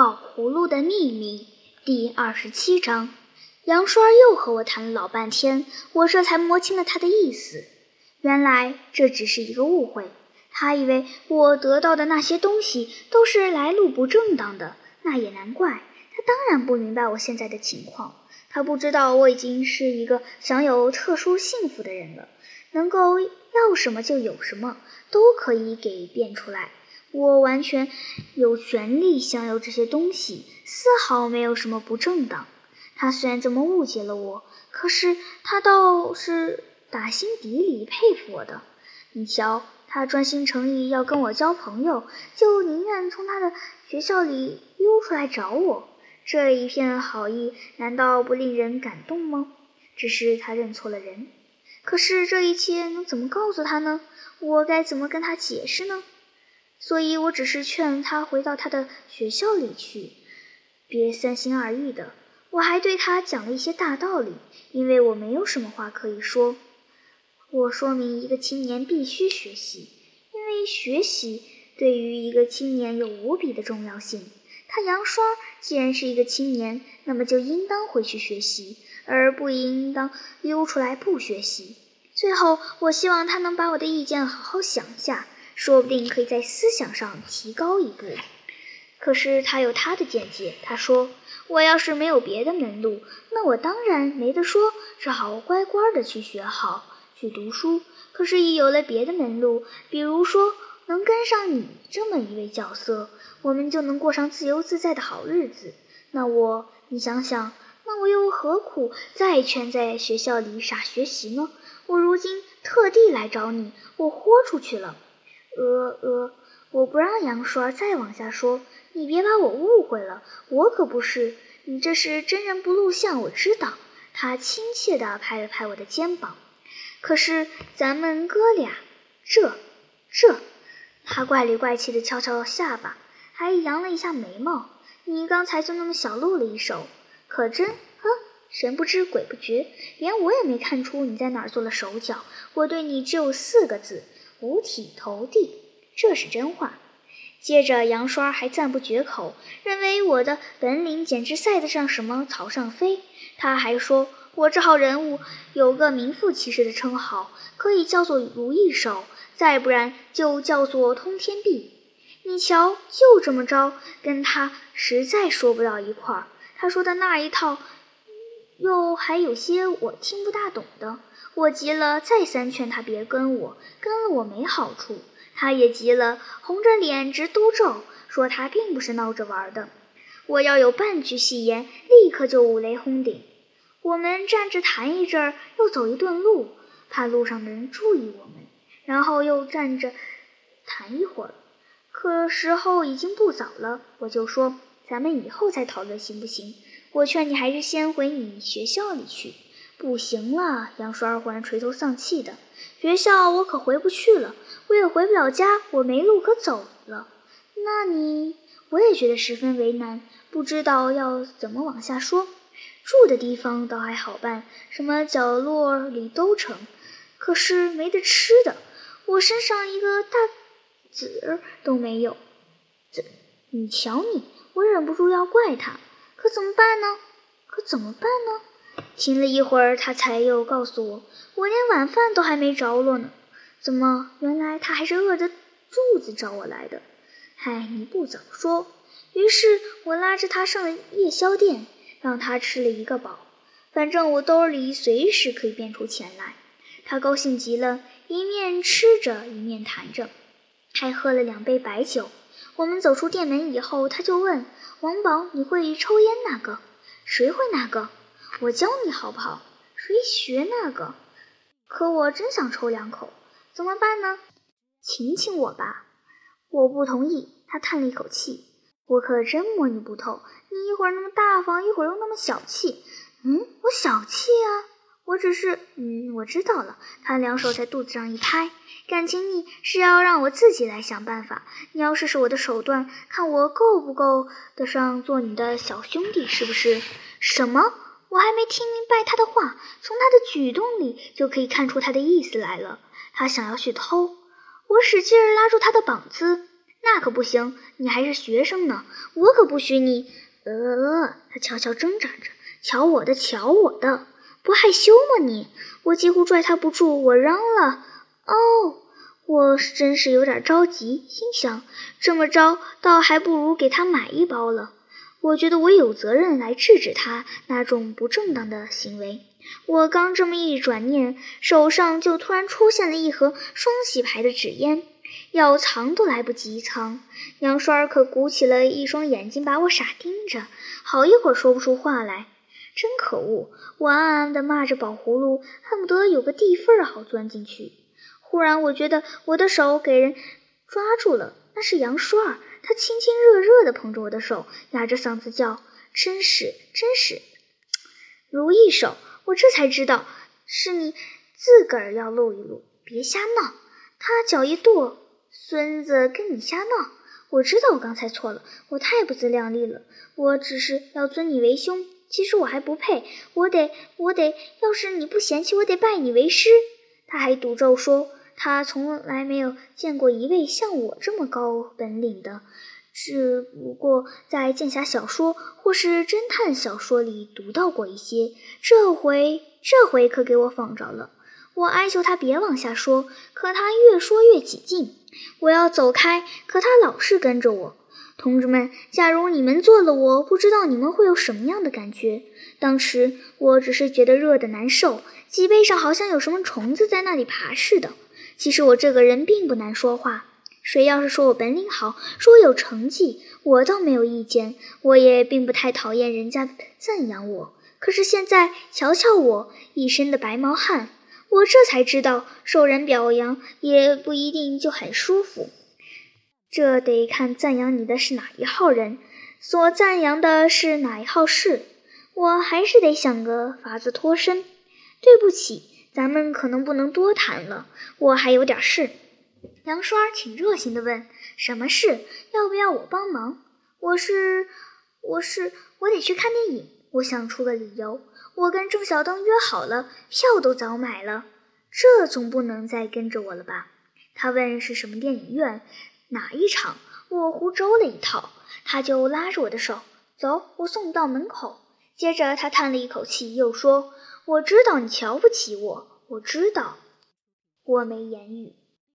宝葫芦的秘密第二十七章，杨栓又和我谈了老半天，我这才摸清了他的意思。原来这只是一个误会，他以为我得到的那些东西都是来路不正当的。那也难怪，他当然不明白我现在的情况。他不知道我已经是一个享有特殊幸福的人了，能够要什么就有什么，都可以给变出来。我完全有权利享有这些东西，丝毫没有什么不正当。他虽然这么误解了我，可是他倒是打心底里佩服我的。你瞧，他专心诚意要跟我交朋友，就宁愿从他的学校里溜出来找我。这一片好意，难道不令人感动吗？只是他认错了人。可是这一切能怎么告诉他呢？我该怎么跟他解释呢？所以我只是劝他回到他的学校里去，别三心二意的。我还对他讲了一些大道理，因为我没有什么话可以说。我说明一个青年必须学习，因为学习对于一个青年有无比的重要性。他杨双既然是一个青年，那么就应当回去学习，而不应当溜出来不学习。最后，我希望他能把我的意见好好想一下。说不定可以在思想上提高一步。可是他有他的见解。他说：“我要是没有别的门路，那我当然没得说，只好乖乖的去学好，去读书。可是，一有了别的门路，比如说能跟上你这么一位角色，我们就能过上自由自在的好日子。那我，你想想，那我又何苦再圈在学校里傻学习呢？我如今特地来找你，我豁出去了。”呃呃，我不让杨栓再往下说，你别把我误会了，我可不是，你这是真人不露相，我知道。他亲切地拍了拍我的肩膀。可是咱们哥俩，这这，他怪里怪气地敲敲下巴，还扬了一下眉毛。你刚才就那么小露了一手，可真呵，神不知鬼不觉，连我也没看出你在哪儿做了手脚。我对你只有四个字。五体投地，这是真话。接着，杨栓还赞不绝口，认为我的本领简直赛得上什么草上飞。他还说我这号人物有个名副其实的称号，可以叫做如意手，再不然就叫做通天臂。你瞧，就这么着，跟他实在说不到一块儿。他说的那一套，又还有些我听不大懂的。我急了，再三劝他别跟我，跟了我没好处。他也急了，红着脸直嘟咒，说他并不是闹着玩的。我要有半句戏言，立刻就五雷轰顶。我们站着谈一阵儿，又走一段路，怕路上的人注意我们，然后又站着谈一会儿。可时候已经不早了，我就说咱们以后再讨论行不行？我劝你还是先回你学校里去。不行了，杨栓儿忽然垂头丧气的。学校我可回不去了，我也回不了家，我没路可走了。那你，我也觉得十分为难，不知道要怎么往下说。住的地方倒还好办，什么角落里都成。可是没得吃的，我身上一个大子儿都没有。这，你瞧你，我忍不住要怪他。可怎么办呢？可怎么办呢？停了一会儿，他才又告诉我，我连晚饭都还没着落呢。怎么，原来他还是饿着肚子找我来的？嗨，你不早说！于是我拉着他上了夜宵店，让他吃了一个饱。反正我兜里随时可以变出钱来。他高兴极了，一面吃着，一面谈着，还喝了两杯白酒。我们走出店门以后，他就问王宝：“你会抽烟那个？谁会那个？”我教你好不好？谁学那个？可我真想抽两口，怎么办呢？请请我吧。我不同意。他叹了一口气。我可真摸你不透，你一会儿那么大方，一会儿又那么小气。嗯，我小气啊？我只是……嗯，我知道了。他两手在肚子上一拍，感情你是要让我自己来想办法。你要试试我的手段，看我够不够得上做你的小兄弟，是不是？什么？我还没听明白他的话，从他的举动里就可以看出他的意思来了。他想要去偷，我使劲拉住他的膀子。那可不行，你还是学生呢，我可不许你。呃，他悄悄挣扎着，瞧我的，瞧我的，不害羞吗你？我几乎拽他不住，我嚷了。哦，我真是有点着急，心想这么着，倒还不如给他买一包了。我觉得我有责任来制止他那种不正当的行为。我刚这么一转念，手上就突然出现了一盒双喜牌的纸烟。要藏都来不及藏，杨栓儿可鼓起了一双眼睛，把我傻盯着，好一会儿说不出话来。真可恶！我暗暗地骂着宝葫芦，恨不得有个地缝儿好钻进去。忽然，我觉得我的手给人抓住了，那是杨栓儿，他亲亲热热地捧着我的手，哑着嗓子叫：“真是，真是！”如意手，我这才知道是你自个儿要露一露，别瞎闹。他脚一跺。孙子跟你瞎闹！我知道我刚才错了，我太不自量力了。我只是要尊你为兄，其实我还不配。我得，我得，要是你不嫌弃，我得拜你为师。他还赌咒说，他从来没有见过一位像我这么高本领的，只不过在剑侠小说或是侦探小说里读到过一些。这回，这回可给我仿着了。我哀求他别往下说，可他越说越起劲。我要走开，可他老是跟着我。同志们，假如你们做了我，不知道你们会有什么样的感觉。当时我只是觉得热得难受，脊背上好像有什么虫子在那里爬似的。其实我这个人并不难说话，谁要是说我本领好，说我有成绩，我倒没有意见。我也并不太讨厌人家赞扬我。可是现在瞧瞧我一身的白毛汗。我这才知道，受人表扬也不一定就很舒服。这得看赞扬你的是哪一号人，所赞扬的是哪一号事。我还是得想个法子脱身。对不起，咱们可能不能多谈了，我还有点事。杨栓挺热心的问：“什么事？要不要我帮忙？”我是，我是，我得去看电影。我想出个理由。我跟郑小灯约好了，票都早买了，这总不能再跟着我了吧？他问是什么电影院，哪一场？我胡诌了一套，他就拉着我的手走，我送你到门口。接着他叹了一口气，又说：“我知道你瞧不起我，我知道。”我没言语。